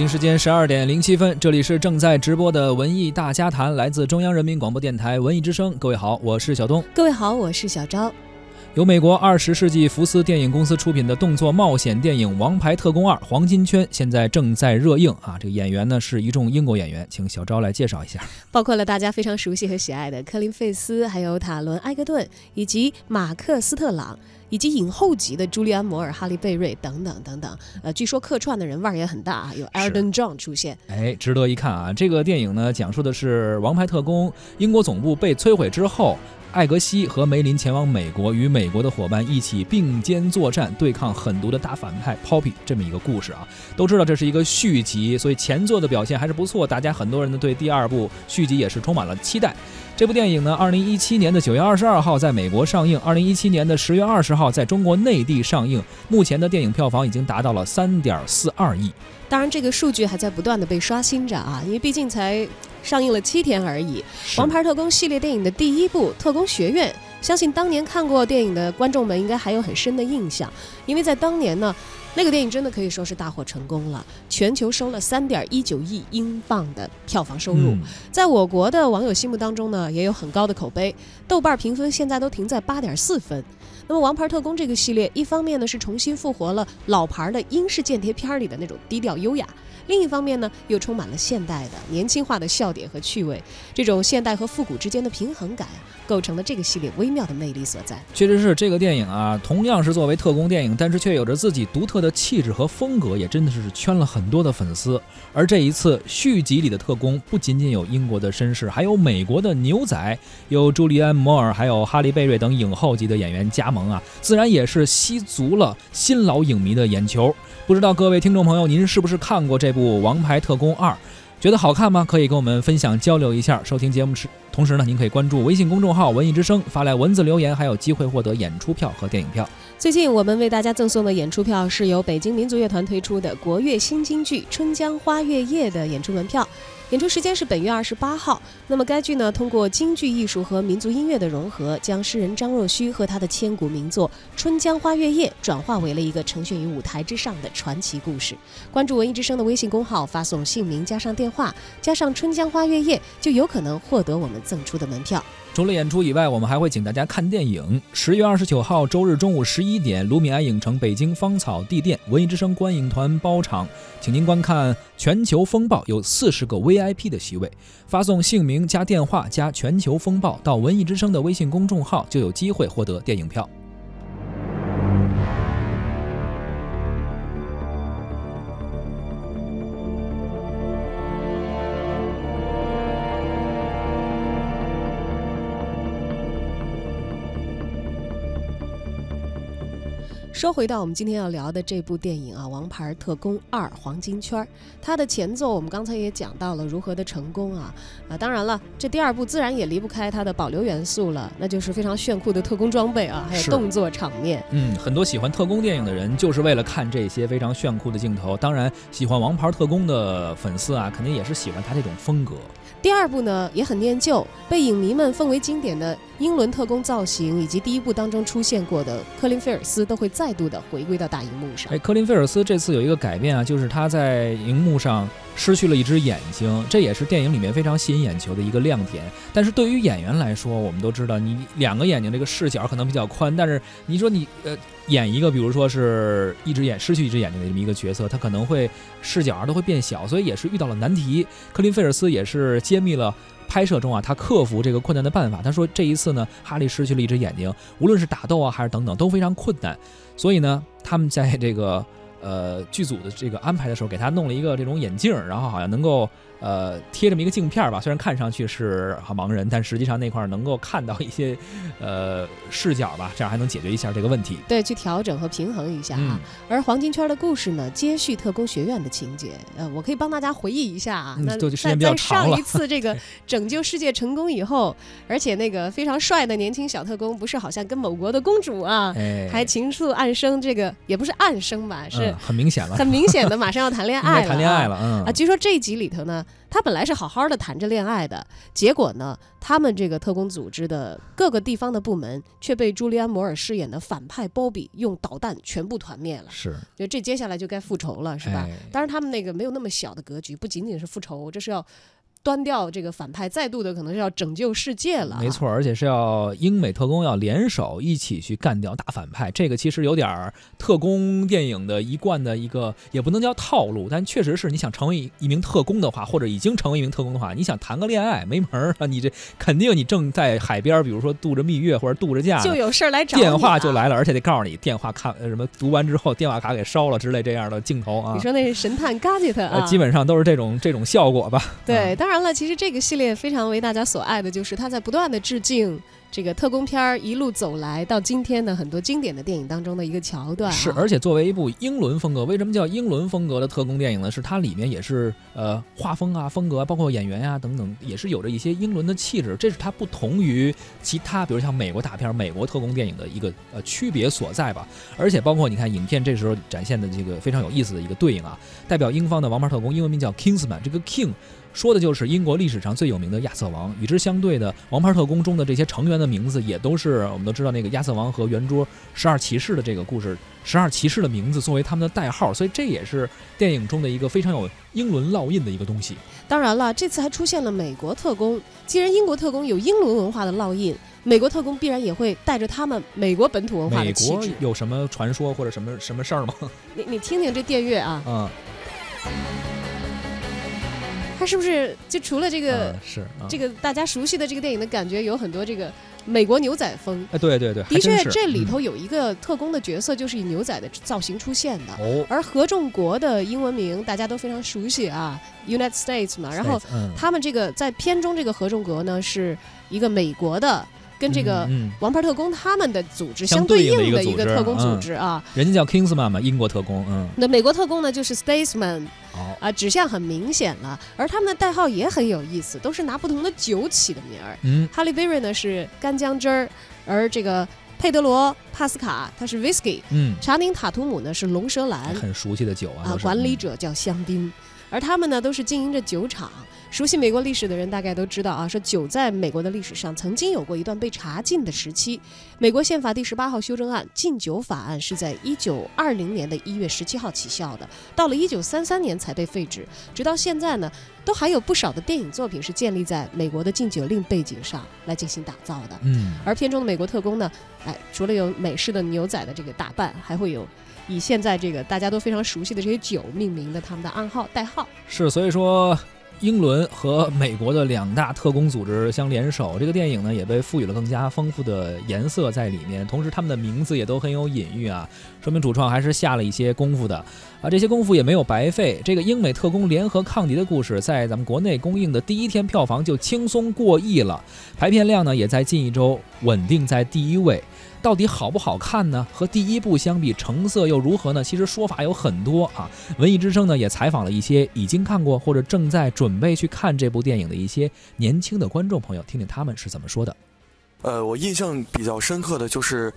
北京时间十二点零七分，这里是正在直播的文艺大家谈，来自中央人民广播电台文艺之声。各位好，我是小东。各位好，我是小昭。由美国二十世纪福斯电影公司出品的动作冒险电影《王牌特工二：黄金圈》现在正在热映啊！这个演员呢是一众英国演员，请小昭来介绍一下。包括了大家非常熟悉和喜爱的科林·费斯，还有塔伦·埃格顿，以及马克·斯特朗，以及影后级的朱利安·摩尔、哈利·贝瑞等等等等。呃，据说客串的人腕儿也很大啊，有 Elton John 出现。哎，值得一看啊！这个电影呢，讲述的是王牌特工英国总部被摧毁之后。艾格西和梅林前往美国，与美国的伙伴一起并肩作战，对抗狠毒的大反派 Poppy，这么一个故事啊。都知道这是一个续集，所以前作的表现还是不错，大家很多人呢对第二部续集也是充满了期待。这部电影呢，二零一七年的九月二十二号在美国上映，二零一七年的十月二十号在中国内地上映。目前的电影票房已经达到了三点四二亿。当然，这个数据还在不断的被刷新着啊，因为毕竟才上映了七天而已。王牌特工系列电影的第一部《特工学院》，相信当年看过电影的观众们应该还有很深的印象，因为在当年呢，那个电影真的可以说是大获成功了，全球收了三点一九亿英镑的票房收入，在我国的网友心目当中呢，也有很高的口碑，豆瓣评分现在都停在八点四分。那么，《王牌特工》这个系列，一方面呢是重新复活了老牌的英式间谍片里的那种低调优雅。另一方面呢，又充满了现代的年轻化的笑点和趣味，这种现代和复古之间的平衡感，构成了这个系列微妙的魅力所在。确实是这个电影啊，同样是作为特工电影，但是却有着自己独特的气质和风格，也真的是圈了很多的粉丝。而这一次续集里的特工，不仅仅有英国的绅士，还有美国的牛仔，有朱利安·摩尔，还有哈利·贝瑞等影后级的演员加盟啊，自然也是吸足了新老影迷的眼球。不知道各位听众朋友，您是不是看过这部《王牌特工二》？觉得好看吗？可以跟我们分享交流一下。收听节目时，同时呢，您可以关注微信公众号“文艺之声”，发来文字留言，还有机会获得演出票和电影票。最近我们为大家赠送的演出票是由北京民族乐团推出的国乐新京剧《春江花月夜》的演出门票。演出时间是本月二十八号。那么该剧呢，通过京剧艺术和民族音乐的融合，将诗人张若虚和他的千古名作《春江花月夜》转化为了一个呈现于舞台之上的传奇故事。关注文艺之声的微信公号，发送姓名加上电话加上《春江花月夜》，就有可能获得我们赠出的门票。除了演出以外，我们还会请大家看电影。十月二十九号周日中午十一点，卢米埃影城北京芳草地店文艺之声观影团包场，请您观看《全球风暴》，有四十个 VIP 的席位。发送姓名加电话加《全球风暴》到文艺之声的微信公众号，就有机会获得电影票。说回到我们今天要聊的这部电影啊，《王牌特工二：黄金圈》，它的前作我们刚才也讲到了如何的成功啊啊！当然了，这第二部自然也离不开它的保留元素了，那就是非常炫酷的特工装备啊，还有动作场面。嗯，很多喜欢特工电影的人就是为了看这些非常炫酷的镜头。当然，喜欢《王牌特工》的粉丝啊，肯定也是喜欢他这种风格。第二部呢也很念旧，被影迷们奉为经典的英伦特工造型，以及第一部当中出现过的科林·菲尔斯都会再度的回归到大荧幕上。哎，科林·菲尔斯这次有一个改变啊，就是他在荧幕上失去了一只眼睛，这也是电影里面非常吸引眼球的一个亮点。但是对于演员来说，我们都知道，你两个眼睛这个视角可能比较宽，但是你说你呃演一个，比如说是一只眼失去一只眼睛的这么一个角色，他可能会视角都会变小，所以也是遇到了难题。科林·菲尔斯也是。揭秘了拍摄中啊，他克服这个困难的办法。他说，这一次呢，哈利失去了一只眼睛，无论是打斗啊，还是等等，都非常困难。所以呢，他们在这个呃剧组的这个安排的时候，给他弄了一个这种眼镜，然后好像能够。呃，贴这么一个镜片吧，虽然看上去是盲人，但实际上那块能够看到一些呃视角吧，这样还能解决一下这个问题。对，去调整和平衡一下啊。而黄金圈的故事呢，接续特工学院的情节。呃，我可以帮大家回忆一下啊。那在在上一次这个拯救世界成功以后，而且那个非常帅的年轻小特工，不是好像跟某国的公主啊，还情愫暗生，这个也不是暗生吧，是很明显了，很明显的马上要谈恋爱了，谈恋爱了。嗯啊，据说这一集里头呢。他本来是好好的谈着恋爱的，结果呢，他们这个特工组织的各个地方的部门却被朱利安·摩尔饰演的反派波比用导弹全部团灭了。是，就这接下来就该复仇了，是吧？哎当然，他们那个没有那么小的格局，不仅仅是复仇，这是要端掉这个反派，再度的可能是要拯救世界了。没。错，而且是要英美特工要联手一起去干掉大反派。这个其实有点儿特工电影的一贯的一个，也不能叫套路，但确实是你想成为一一名特工的话，或者已经成为一名特工的话，你想谈个恋爱没门儿啊！你这肯定你正在海边，比如说度着蜜月或者度着假，就有事儿来找你电话就来了，而且得告诉你电话看呃什么读完之后电话卡给烧了之类这样的镜头啊你，说那是神探 Gadget 啊？呃基本上都是这种这种效果吧。对，嗯当当然了，其实这个系列非常为大家所爱的，就是它在不断的致敬这个特工片儿一路走来到今天的很多经典的电影当中的一个桥段、是，而且作为一部英伦风格，为什么叫英伦风格的特工电影呢？是它里面也是呃画风啊、风格，包括演员呀、等等，也是有着一些英伦的气质，这是它不同于其他，比如像美国大片、美国特工电影的一个呃区别所在吧。而且包括你看影片这时候展现的这个非常有意思的一个对应啊，代表英方的王牌特工，英文名叫 Kingsman，这个 King。说的就是英国历史上最有名的亚瑟王，与之相对的，《王牌特工》中的这些成员的名字也都是我们都知道那个亚瑟王和圆桌十二骑士的这个故事，十二骑士的名字作为他们的代号，所以这也是电影中的一个非常有英伦烙印的一个东西。当然了，这次还出现了美国特工。既然英国特工有英伦文化的烙印，美国特工必然也会带着他们美国本土文化的美国。有什么传说或者什么什么事儿吗？你你听听这电乐啊，嗯，它是不是就除了这个、嗯是啊，这个大家熟悉的这个电影的感觉，有很多这个美国牛仔风？哎，对对对，的确，这里头嗯有一个特工的角色，就是以牛仔的造型出现的。哦，而合众国的英文名大家都非常熟悉啊，United States 嘛。然后嗯他们这个在片中这个合众国呢，是一个美国的，跟这个王牌特工他们的组织相相对对应的一个特工组嗯。织啊。人家叫 Kingsman 嘛，英国特工，嗯，那美国特工呢，就是 Statesman 哦，啊，指向很明显了。而他们的代号也很有意思，都是拿不同的酒起的名儿。嗯，哈利·贝瑞呢是干姜汁儿，而这个佩德罗·帕斯卡他是 Whisky，嗯，查宁·塔图姆呢是龙舌兰。很熟悉的酒啊，啊管理嗯。者叫香槟，而他们呢都是经营着酒厂。熟悉美国历史的人大概都知道啊，说酒在美国的历史上曾经有过一段被查禁的时期。美国宪法第十八号修正案禁酒法案是在一九二零年的一月十七号起效的，到了一九三三年才被废止。直到现在呢，都还有不少的电影作品是建立在美国的禁酒令背景上来进行打造的。嗯，而片中的美国特工呢，哎，除了有美式的牛仔的这个打扮，还会有以现在这个大家都非常熟悉的这些酒命名的他们的暗号代号。是，所以说。英伦和美国的两大特工组织相联手，这个电影呢也被赋予了更加丰富的颜色在里面，同时他们的名字也都很有隐喻啊，说明主创还是下了一些功夫的啊，这些功夫也没有白费。这个英美特工联合抗敌的故事，在咱们国内公映的第一天票房就轻松过亿了，排片量呢也在近一周稳定在第一位。到底好不好看呢？和第一部相比，成色又如何呢？其实说法有很多啊。文艺之声呢也采访了一些已经看过或者正在准备去看这部电影的一些年轻的观众朋友，听听他们是怎么说的。呃，我印象比较深刻的就是，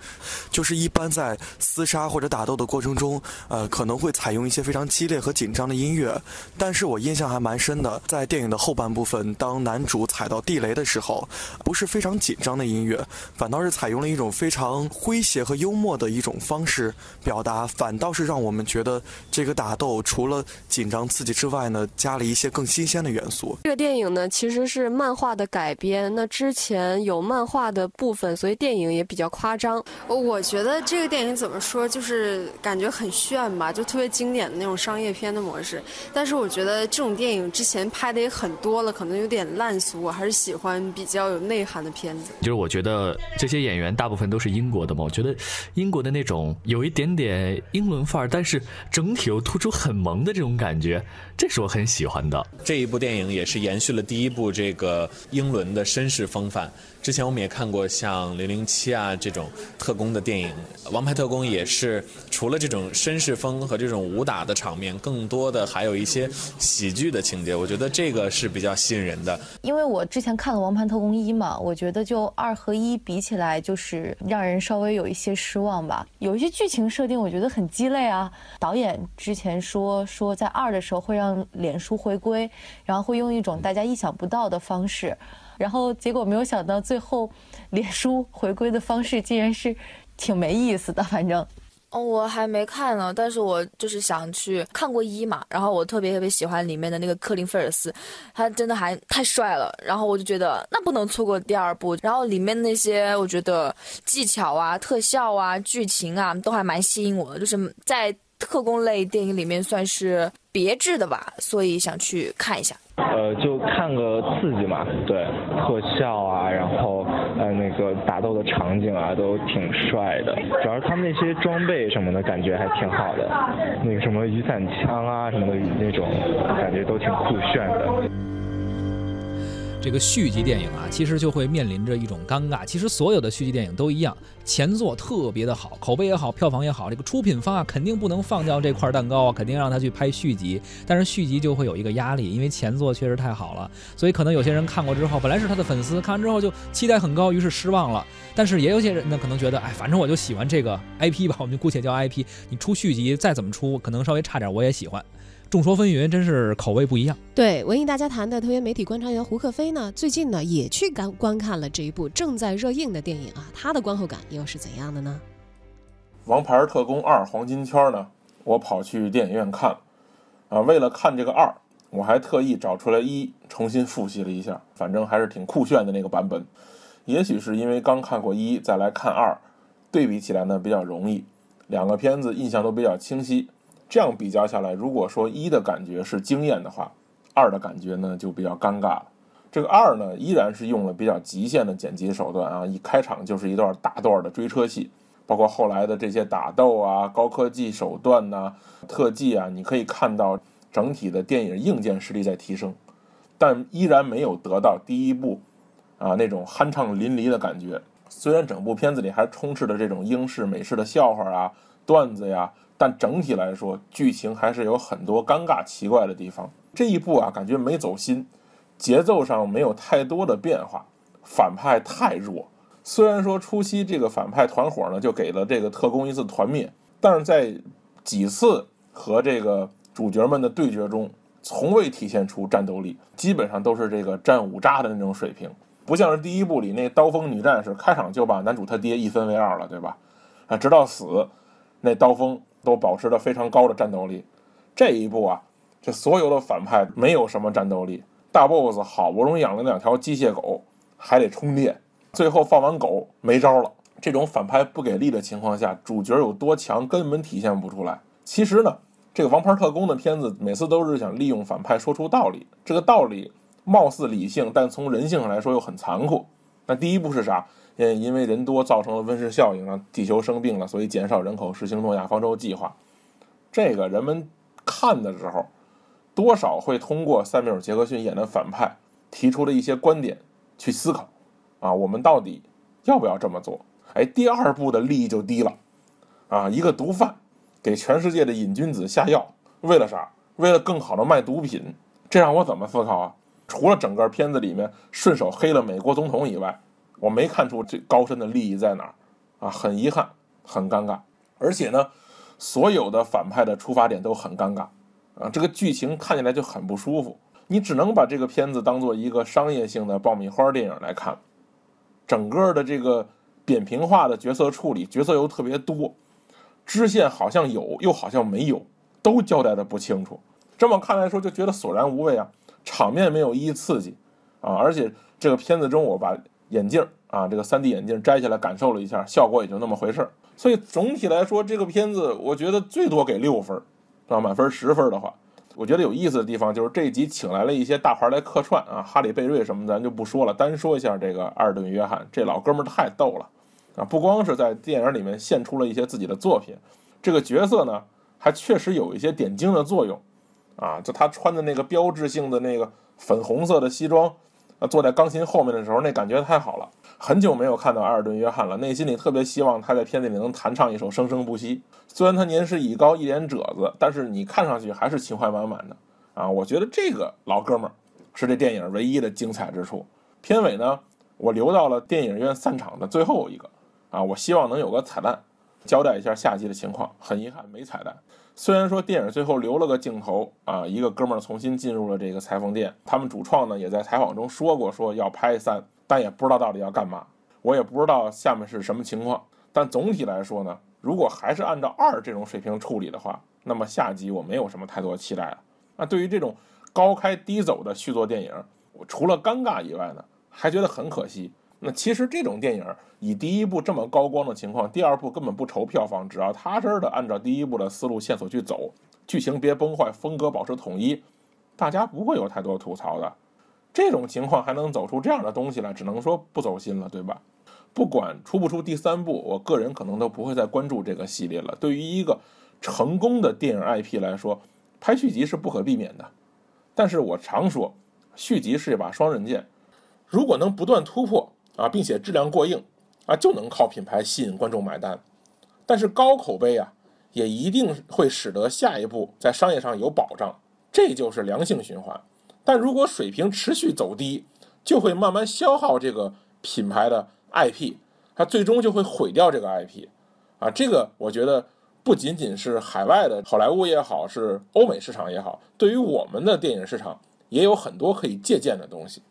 就是一般在厮杀或者打斗的过程中，呃，可能会采用一些非常激烈和紧张的音乐。但是我印象还蛮深的，在电影的后半部分，当男主踩到地雷的时候，不是非常紧张的音乐，反倒是采用了一种非常诙谐和幽默的一种方式表达，反倒是让我们觉得这个打斗除了紧张刺激之外呢，加了一些更新鲜的元素。这个电影呢，其实是漫画的改编。那之前有漫画的部分，所以电影也比较夸张。我觉得这个电影怎么说，就是感觉很炫吧，就特别经典的那种商业片的模式。但是我觉得这种电影之前拍的也很多了，可能有点烂俗。我还是喜欢比较有内涵的片子。就是我觉得这些演员大部分都是英国的嘛，我觉得英国的那种有一点点英伦范儿，但是整体又突出很萌的这种感觉，这是我很喜欢的。这一部电影也是延续了第一部这个英伦的绅士风范，之前我们也看过像《零零七》啊这种特工的电影，《王牌特工》也是除了这种绅士风和这种武打的场面，更多的还有一些喜剧的情节。我觉得这个是比较吸引人的。因为我之前看了《王牌特工一》嘛，我觉得就二和一比起来，就是让人稍微有一些失望吧。有一些剧情设定我觉得很鸡肋啊。导演之前说说在二的时候会让脸书回归，然后会用一种大家意想不到的方式。然后结果没有想到，最后脸书回归的方式竟然是挺没意思的。反正，哦，我还没看呢，但是我就是想去看过一嘛。然后我特别特别喜欢里面的那个克林菲尔斯，他真的还太帅了。然后我就觉得那不能错过第二部。然后里面那些我觉得技巧啊、特效啊、剧情啊都还蛮吸引我的，就是在特工类电影里面算是别致的吧，所以想去看一下。呃，就看个刺激嘛，对，特效啊，然后呃那个打斗的场景啊，都挺帅的。主要是他们那些装备什么的，感觉还挺好的。那个什么雨伞枪啊什么的那种，感觉都挺酷炫的。这个续集电影啊，其实就会面临着一种尴尬。其实所有的续集电影都一样，前作特别的好，口碑也好，票房也好，这个出品方啊肯定不能放掉这块蛋糕啊，肯定让他去拍续集。但是续集就会有一个压力，因为前作确实太好了，所以可能有些人看过之后，本来是他的粉丝，看完之后就期待很高，于是失望了。但是也有些人呢，可能觉得，哎，反正我就喜欢这个 IP 吧，我们就姑且叫 IP。你出续集再怎么出，可能稍微差点，我也喜欢。众说纷纭，真是口味不一样。对，文艺大家谈的特约媒体观察员胡克飞呢，最近呢也去观观看了这一部正在热映的电影啊，他的观后感又是怎样的呢？《王牌特工二：黄金圈》呢，我跑去电影院看了啊，为了看这个二，我还特意找出来一重新复习了一下，反正还是挺酷炫的那个版本。也许是因为刚看过一，再来看二，对比起来呢比较容易，两个片子印象都比较清晰。这样比较下来，如果说一的感觉是惊艳的话，二的感觉呢就比较尴尬了。这个二呢，依然是用了比较极限的剪辑手段啊，一开场就是一段大段的追车戏，包括后来的这些打斗啊、高科技手段呐、特技啊，你可以看到整体的电影硬件实力在提升，但依然没有得到第一部啊那种酣畅淋漓的感觉。虽然整部片子里还充斥着这种英式、美式的笑话啊、段子呀。但整体来说，剧情还是有很多尴尬奇怪的地方。这一部啊，感觉没走心，节奏上没有太多的变化，反派太弱。虽然说初期这个反派团伙呢，就给了这个特工一次团灭，但是在几次和这个主角们的对决中，从未体现出战斗力，基本上都是这个战五渣的那种水平，不像是第一部里那刀锋女战士，开场就把男主他爹一分为二了，对吧？啊，直到死，那刀锋。都保持着非常高的战斗力，这一步啊，这所有的反派没有什么战斗力，大 boss 好不容易养了两条机械狗，还得充电，最后放完狗没招了。这种反派不给力的情况下，主角有多强根本体现不出来。其实呢，这个王牌特工的片子每次都是想利用反派说出道理，这个道理貌似理性，但从人性上来说又很残酷。那第一步是啥？因因为人多造成了温室效应，让地球生病了，所以减少人口，实行诺亚方舟计划。这个人们看的时候，多少会通过塞缪尔·杰克逊演的反派提出的一些观点去思考，啊，我们到底要不要这么做？哎，第二步的利益就低了，啊，一个毒贩给全世界的瘾君子下药，为了啥？为了更好的卖毒品。这让我怎么思考啊？除了整个片子里面顺手黑了美国总统以外。我没看出这高深的利益在哪儿，啊，很遗憾，很尴尬，而且呢，所有的反派的出发点都很尴尬，啊，这个剧情看起来就很不舒服，你只能把这个片子当做一个商业性的爆米花电影来看，整个的这个扁平化的角色处理，角色又特别多，支线好像有，又好像没有，都交代的不清楚，这么看来说就觉得索然无味啊，场面没有一刺激，啊，而且这个片子中我把。眼镜啊，这个 3D 眼镜摘下来感受了一下，效果也就那么回事儿。所以总体来说，这个片子我觉得最多给六分，啊，满分十分的话，我觉得有意思的地方就是这一集请来了一些大牌来客串啊，哈里贝瑞什么咱就不说了，单说一下这个阿尔顿约翰，这老哥们儿太逗了啊！不光是在电影里面献出了一些自己的作品，这个角色呢还确实有一些点睛的作用啊，就他穿的那个标志性的那个粉红色的西装。坐在钢琴后面的时候，那感觉太好了。很久没有看到埃尔顿·约翰了，内心里特别希望他在片子里能弹唱一首《生生不息》。虽然他年事已高，一脸褶子，但是你看上去还是情怀满满的啊！我觉得这个老哥们儿是这电影唯一的精彩之处。片尾呢，我留到了电影院散场的最后一个啊，我希望能有个彩蛋，交代一下下集的情况。很遗憾没彩蛋。虽然说电影最后留了个镜头啊，一个哥们儿重新进入了这个裁缝店，他们主创呢也在采访中说过说要拍三。但也不知道到底要干嘛，我也不知道下面是什么情况。但总体来说呢，如果还是按照二这种水平处理的话，那么下集我没有什么太多期待了。那对于这种高开低走的续作电影，我除了尴尬以外呢，还觉得很可惜。那其实这种电影以第一部这么高光的情况，第二部根本不愁票房，只要踏实的按照第一部的思路线索去走，剧情别崩坏，风格保持统一，大家不会有太多吐槽的。这种情况还能走出这样的东西来，只能说不走心了，对吧？不管出不出第三部，我个人可能都不会再关注这个系列了。对于一个成功的电影 IP 来说，拍续集是不可避免的。但是我常说，续集是一把双刃剑，如果能不断突破啊，并且质量过硬啊，就能靠品牌吸引观众买单。但是高口碑啊，也一定会使得下一步在商业上有保障，这就是良性循环。但如果水平持续走低，就会慢慢消耗这个品牌的 IP，它最终就会毁掉这个 IP，啊，这个我觉得不仅仅是海外的好莱坞也好，是欧美市场也好，对于我们的电影市场也有很多可以借鉴的东西。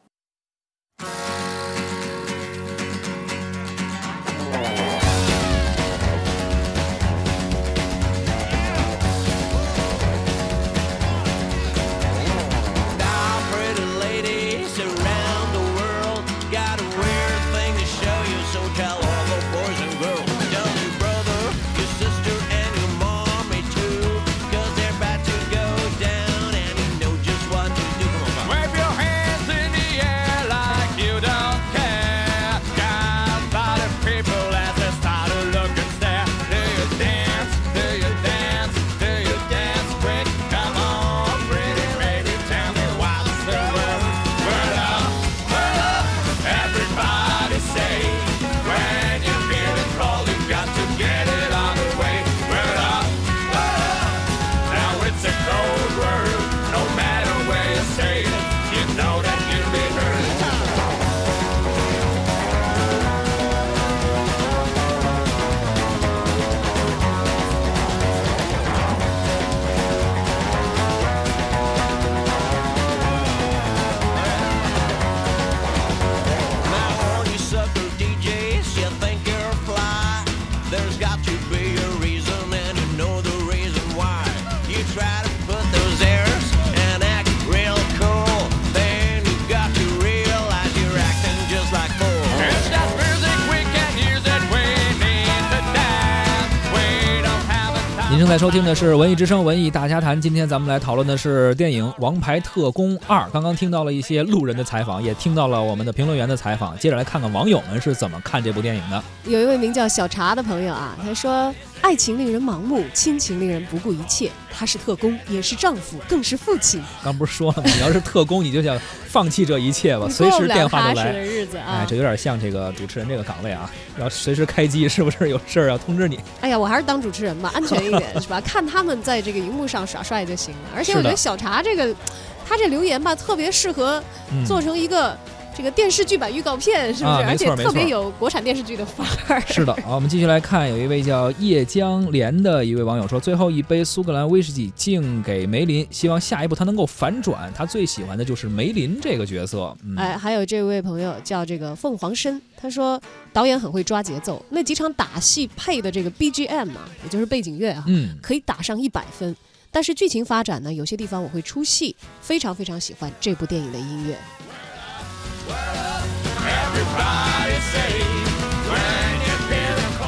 您正在收听的是《文艺之声·文艺大家谈》，今天咱们来讨论的是电影《王牌特工二》。刚刚听到了一些路人的采访，也听到了我们的评论员的采访。接着来看看网友们是怎么看这部电影的。有一位名叫小茶的朋友啊，他说。爱情令人盲目，亲情令人不顾一切。他是特工，也是丈夫，更是父亲。刚不是说了吗？你要是特工，你就想放弃这一切吧，随时电话都来。哎，这有点像这个主持人这个岗位啊，要随时开机，是不是有事儿要通知你？哎呀，我还是当主持人吧，安全一点是吧？看他们在这个荧幕上耍帅就行了。而且我觉得小茶这个，他这留言吧，特别适合做成一个。这个电视剧版预告片是不是？而且特别有国产电视剧的范儿。是的，好，我们继续来看，有一位叫叶江莲的一位网友说：“最后一杯苏格兰威士忌敬给梅林，希望下一步他能够反转。他最喜欢的就是梅林这个角色。”哎，还有这位朋友叫这个凤凰参，他说导演很会抓节奏，那几场打戏配的这个 BGM 啊，也就是背景乐啊，嗯，可以打上一百分。但是剧情发展呢，有些地方我会出戏，非常非常喜欢这部电影的音乐。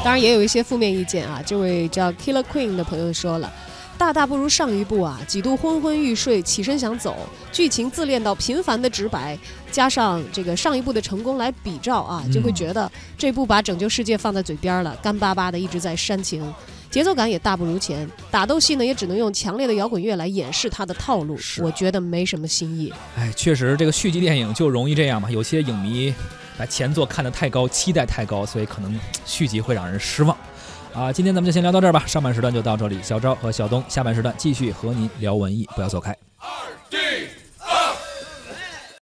当然也有一些负面意见啊，这位叫 Killer Queen 的朋友说了，大大不如上一部啊，几度昏昏欲睡，起身想走，剧情自恋到频繁的直白，加上这个上一部的成功来比照啊，就会觉得这部把拯救世界放在嘴边了，干巴巴的一直在煽情。节奏感也大不如前，打斗戏呢也只能用强烈的摇滚乐来掩饰它的套路，我觉得没什么新意。哎，确实这个续集电影就容易这样嘛，有些影迷把前作看得太高，期待太高，所以可能续集会让人失望。啊，今天咱们就先聊到这儿吧，上半时段就到这里，小昭和小东下半时段继续和您聊文艺，不要走开。